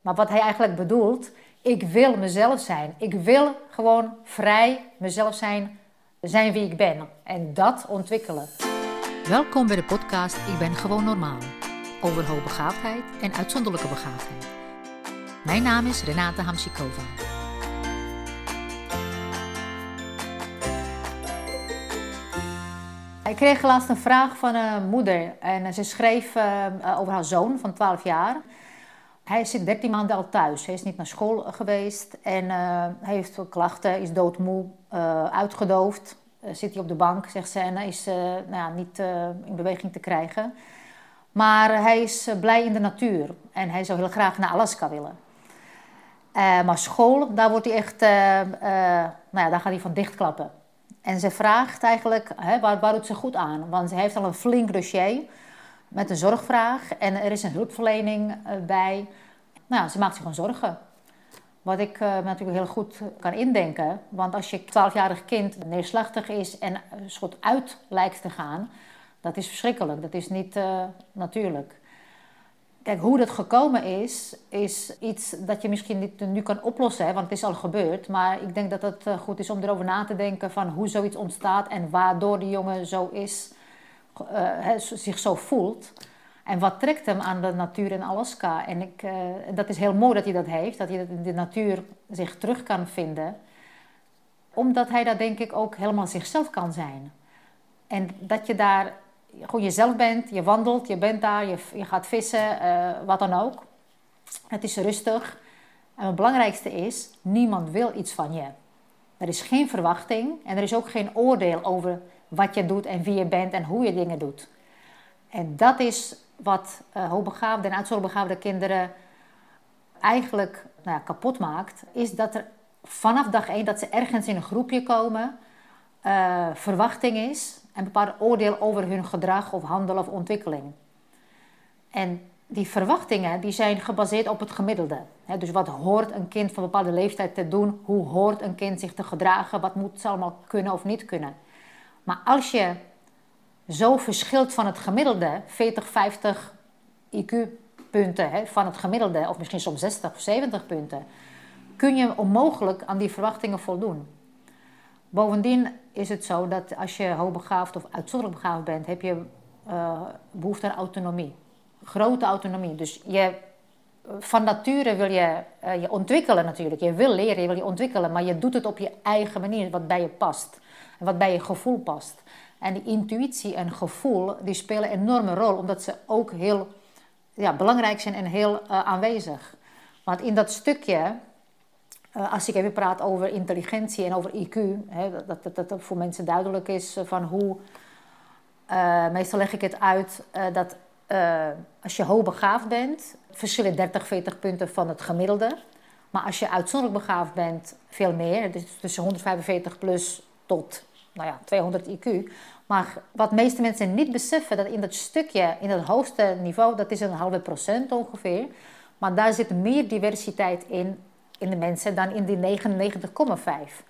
Maar wat hij eigenlijk bedoelt, ik wil mezelf zijn. Ik wil gewoon vrij mezelf zijn, zijn wie ik ben. En dat ontwikkelen. Welkom bij de podcast Ik ben gewoon normaal. Over hoogbegaafdheid en uitzonderlijke begaafdheid. Mijn naam is Renate Hamsikova. Ik kreeg laatst een vraag van een moeder en ze schreef eh, over haar zoon van 12 jaar. Hij zit 13 maanden al thuis. Hij is niet naar school geweest en hij heeft klachten, is doodmoe, uh, uitgedoofd. zit hij op de bank, zegt ze, en is nou ja, niet in beweging te krijgen. Maar hij is blij in de natuur en hij zou heel graag naar Alaska willen. maar school, daar wordt hij echt, nou ja, daar gaat hij van dichtklappen. En ze vraagt eigenlijk, hè, waar, waar doet ze goed aan? Want ze heeft al een flink dossier met een zorgvraag en er is een hulpverlening eh, bij. Nou, ze maakt zich gewoon zorgen. Wat ik uh, natuurlijk heel goed kan indenken. Want als je 12-jarig kind neerslachtig is en soort uit lijkt te gaan, dat is verschrikkelijk. Dat is niet uh, natuurlijk. Kijk, hoe dat gekomen is, is iets dat je misschien niet nu kan oplossen, hè, want het is al gebeurd. Maar ik denk dat het eh, goed is om erover na te denken van hoe zoiets ontstaat en waardoor de jongen zo is, uh, zich zo voelt. En wat trekt hem aan de natuur in Alaska? En ik, uh, dat is heel mooi dat hij dat heeft, dat hij in de natuur zich terug kan vinden. Omdat hij daar denk ik ook helemaal zichzelf kan zijn. En dat je daar gewoon jezelf bent, je wandelt, je bent daar, je, je gaat vissen, uh, wat dan ook. Het is rustig. En het belangrijkste is, niemand wil iets van je. Er is geen verwachting en er is ook geen oordeel over wat je doet en wie je bent en hoe je dingen doet. En dat is wat uh, hoogbegaafde en uitzonderbegaafde kinderen eigenlijk nou kapot maakt. Is dat er vanaf dag één dat ze ergens in een groepje komen, uh, verwachting is een bepaald oordeel over hun gedrag of handel of ontwikkeling. En die verwachtingen die zijn gebaseerd op het gemiddelde. dus wat hoort een kind van een bepaalde leeftijd te doen? Hoe hoort een kind zich te gedragen? Wat moet ze allemaal kunnen of niet kunnen? Maar als je zo verschilt van het gemiddelde, 40, 50 IQ-punten van het gemiddelde, of misschien soms 60 of 70 punten, kun je onmogelijk aan die verwachtingen voldoen. Bovendien is het zo dat als je hoogbegaafd of uitzonderlijk begaafd bent, heb je uh, behoefte aan autonomie. Grote autonomie. Dus je, van nature wil je uh, je ontwikkelen natuurlijk. Je wil leren, je wil je ontwikkelen, maar je doet het op je eigen manier, wat bij je past. Wat bij je gevoel past. En die intuïtie en gevoel, die spelen een enorme rol, omdat ze ook heel ja, belangrijk zijn en heel uh, aanwezig. Want in dat stukje uh, als ik even praat over intelligentie en over IQ, hè, dat, dat, dat voor mensen duidelijk is eh, van hoe. Meestal leg ik het uit dat als je hoogbegaafd bent, verschillen 30, 40 punten van het gemiddelde. Maar als je uitzonderlijk begaafd bent, veel meer. Dus tussen 145 plus tot nou ja, 200 IQ. Maar wat meeste mensen niet beseffen, dat in dat stukje, in het hoogste niveau, dat is een halve procent ongeveer. Maar daar zit meer diversiteit in in de mensen dan in die 99,5.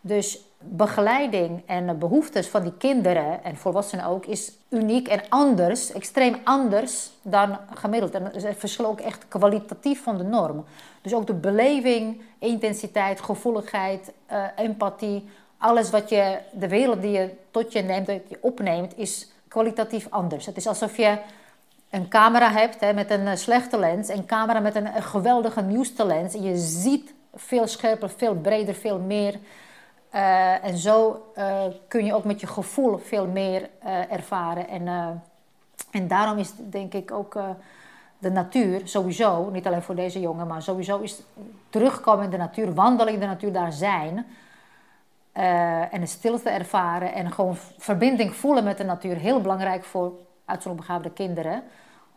Dus begeleiding en behoeftes van die kinderen en volwassenen ook is uniek en anders, extreem anders dan gemiddeld. En het verschil ook echt kwalitatief van de norm. Dus ook de beleving, intensiteit, gevoeligheid, uh, empathie, alles wat je, de wereld die je tot je neemt, dat je opneemt, is kwalitatief anders. Het is alsof je een camera hebt hè, met een eh, slechte lens, een camera met een, geweldige nieuwste lens. En je ziet veel scherper, veel breder, veel meer. Uh, en zo uh, kun je ook met je gevoel veel meer ervaren. En, en daarom is denk ik ook de natuur sowieso, niet alleen voor deze jongen, maar sowieso is terugkomen in de natuur, wandelen in de natuur, daar zijn. En de stilte ervaren en gewoon verbinding voelen met de natuur heel belangrijk voor uitzonderbegaafde kinderen.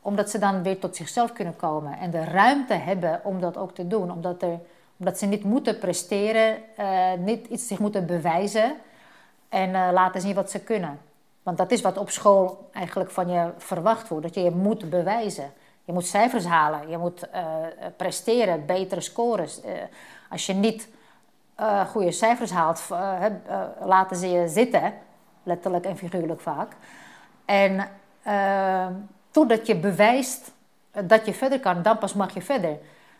Omdat ze dan weer tot zichzelf kunnen komen. En de ruimte hebben om dat ook te doen. Omdat, er, omdat ze niet moeten presteren, uh, niet iets zich moeten bewijzen. En uh, laten zien wat ze kunnen. Want dat is wat op school eigenlijk van je verwacht wordt. Dat je je moet bewijzen. Je moet cijfers halen. Je moet presteren, betere scores. als je niet goede cijfers haalt, laten ze je zitten. Letterlijk en figuurlijk vaak. En uh, totdat je bewijst dat je verder kan, dan pas mag je verder.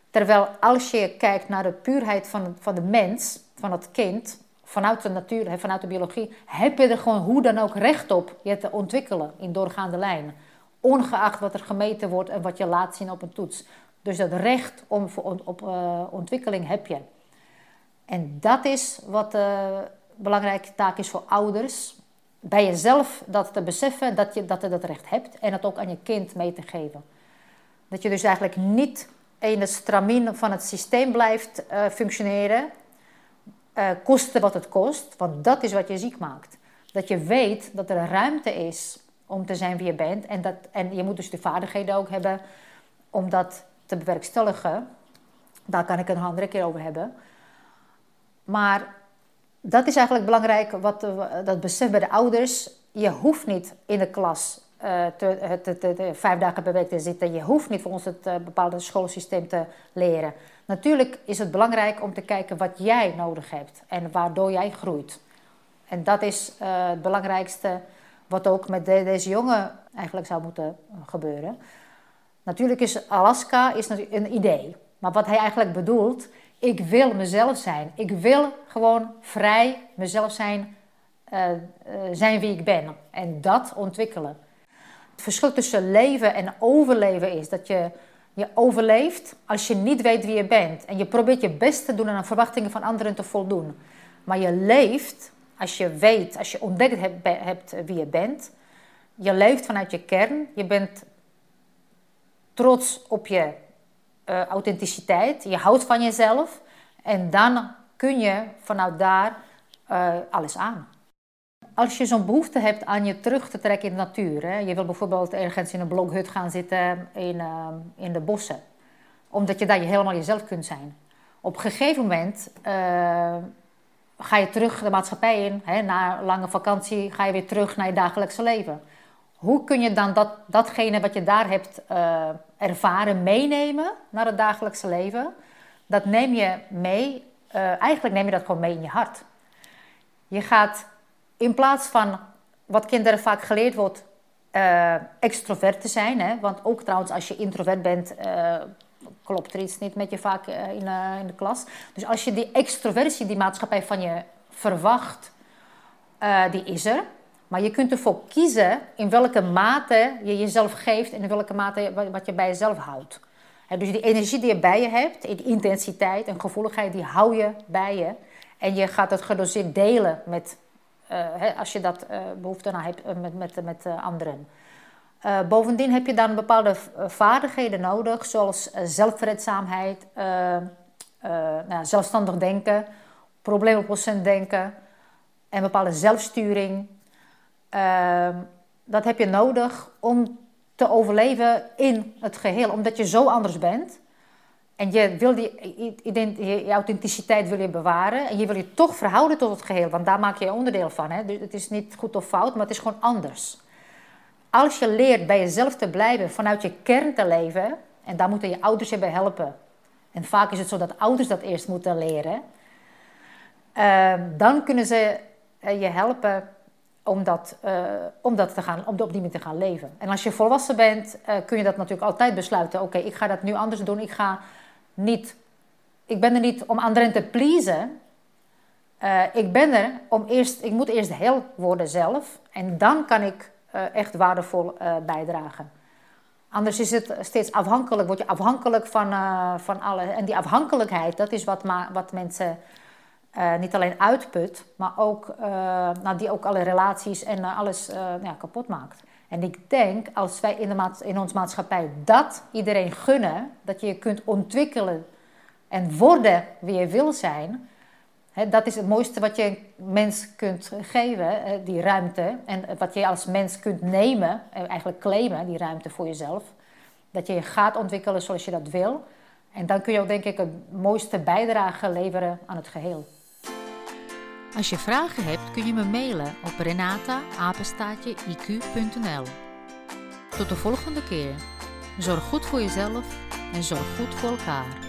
Terwijl als je kijkt naar de puurheid van, van de mens, van het kind, vanuit de natuur, vanuit de biologie, heb je er gewoon hoe dan ook recht op je te ontwikkelen in doorgaande lijn. Ongeacht wat er gemeten wordt en wat je laat zien op een toets. Dus dat recht om, op uh, ontwikkeling heb je. En dat is wat de eh, belangrijke taak is voor ouders. Bij jezelf dat te beseffen dat je dat, je dat recht hebt en het ook aan je kind mee te geven. Dat je dus eigenlijk niet in de stramien van het systeem blijft uh, functioneren, uh, koste wat het kost, want dat is wat je ziek maakt. Dat je weet dat er ruimte is om te zijn wie je bent en, dat, en je moet dus de vaardigheden ook hebben om dat te bewerkstelligen. Daar kan ik een andere keer over hebben. Maar dat is eigenlijk belangrijk, wat, dat besef bij de ouders. Je hoeft niet in de klas uh, te, vijf dagen per week te zitten. Je hoeft niet voor ons het uh, bepaalde schoolsysteem te leren. Natuurlijk is het belangrijk om te kijken wat jij nodig hebt en waardoor jij groeit. En dat is het belangrijkste wat ook met de, deze jongen eigenlijk zou moeten gebeuren. Natuurlijk is Alaska is een idee. Maar wat hij eigenlijk bedoelt, ik wil mezelf zijn. Ik wil gewoon vrij mezelf zijn, uh, uh, zijn wie ik ben. En dat ontwikkelen. Het verschil tussen leven en overleven is dat je, je overleeft als je niet weet wie je bent. En je probeert je best te doen en aan verwachtingen van anderen te voldoen. Maar je leeft als je weet, als je ontdekt hebt wie je bent. Je leeft vanuit je kern. Je bent trots op je uh, authenticiteit. Je houdt van jezelf. En dan kun je vanuit daar uh, alles aan. Als je zo'n behoefte hebt aan je terug te trekken in de natuur. Hè, je wil bijvoorbeeld ergens in een blokhut gaan zitten in, uh, in de bossen. Omdat je daar je helemaal jezelf kunt zijn. Op een gegeven moment ga je terug de maatschappij in. Hè, na een lange vakantie ga je weer terug naar je dagelijkse leven. Hoe kun je dan dat, datgene wat je daar hebt ervaren meenemen naar het dagelijkse leven? Dat neem je mee, uh, eigenlijk neem je dat gewoon mee in je hart. Je gaat in plaats van wat kinderen vaak geleerd wordt, uh, extrovert te zijn. Hè? Want ook trouwens, als je introvert bent, klopt er iets niet met je vaak in, in, de klas. Dus als je die extroversie, die maatschappij van je verwacht, die is er. Maar je kunt ervoor kiezen in welke mate je jezelf geeft en in welke mate wat je bij jezelf houdt. dus die energie die je bij je hebt, die intensiteit en gevoeligheid, die hou je bij je. En je gaat het gedoseerd delen met, uh, als je dat uh, behoefte aan hebt, uh, met, met, met anderen. bovendien heb je dan bepaalde vaardigheden nodig, zoals zelfredzaamheid, nou, zelfstandig denken, probleemoplossend denken en bepaalde zelfsturing. Ehm, dat heb je nodig om te overleven in het geheel, omdat je zo anders bent. En je wil die je authenticiteit wil je bewaren en je wil je toch verhouden tot het geheel, want daar maak je onderdeel van. Hè? Dus het is niet goed of fout, maar het is gewoon anders. Als je leert bij jezelf te blijven, vanuit je kern te leven, en daar moeten je ouders je bij helpen. En vaak is het zo dat ouders dat eerst moeten leren. Uh, dan kunnen ze eh, je helpen om dat, uh, om dat te gaan, om op die manier te gaan leven. En als je volwassen bent, uh, kun je dat natuurlijk altijd besluiten. Oké, ik ga dat nu anders doen. Ik ga niet, ik ben er niet om anderen te pleasen. Uh, ik ben er om eerst, ik moet eerst heel worden zelf. En dan kan ik echt waardevol bijdragen. Anders is het steeds afhankelijk, word je afhankelijk van, van alle. En die afhankelijkheid, dat is wat, wat mensen uh, niet alleen uitput, maar ook, uh, nou, die ook alle relaties en uh, alles ja, kapot maakt. En ik denk, als wij in, de in onze maatschappij dat iedereen gunnen, dat je je kunt ontwikkelen en worden wie je wil zijn, hè, dat is het mooiste wat je een mens kunt geven, die ruimte. En wat je als mens kunt nemen, eigenlijk claimen, die ruimte voor jezelf. Dat je je gaat ontwikkelen zoals je dat wil. En dan kun je ook, denk ik, het mooiste bijdrage leveren aan het geheel. Als je vragen hebt kun je me mailen op renata.iq.nl. Tot de volgende keer. Zorg goed voor jezelf en zorg goed voor elkaar.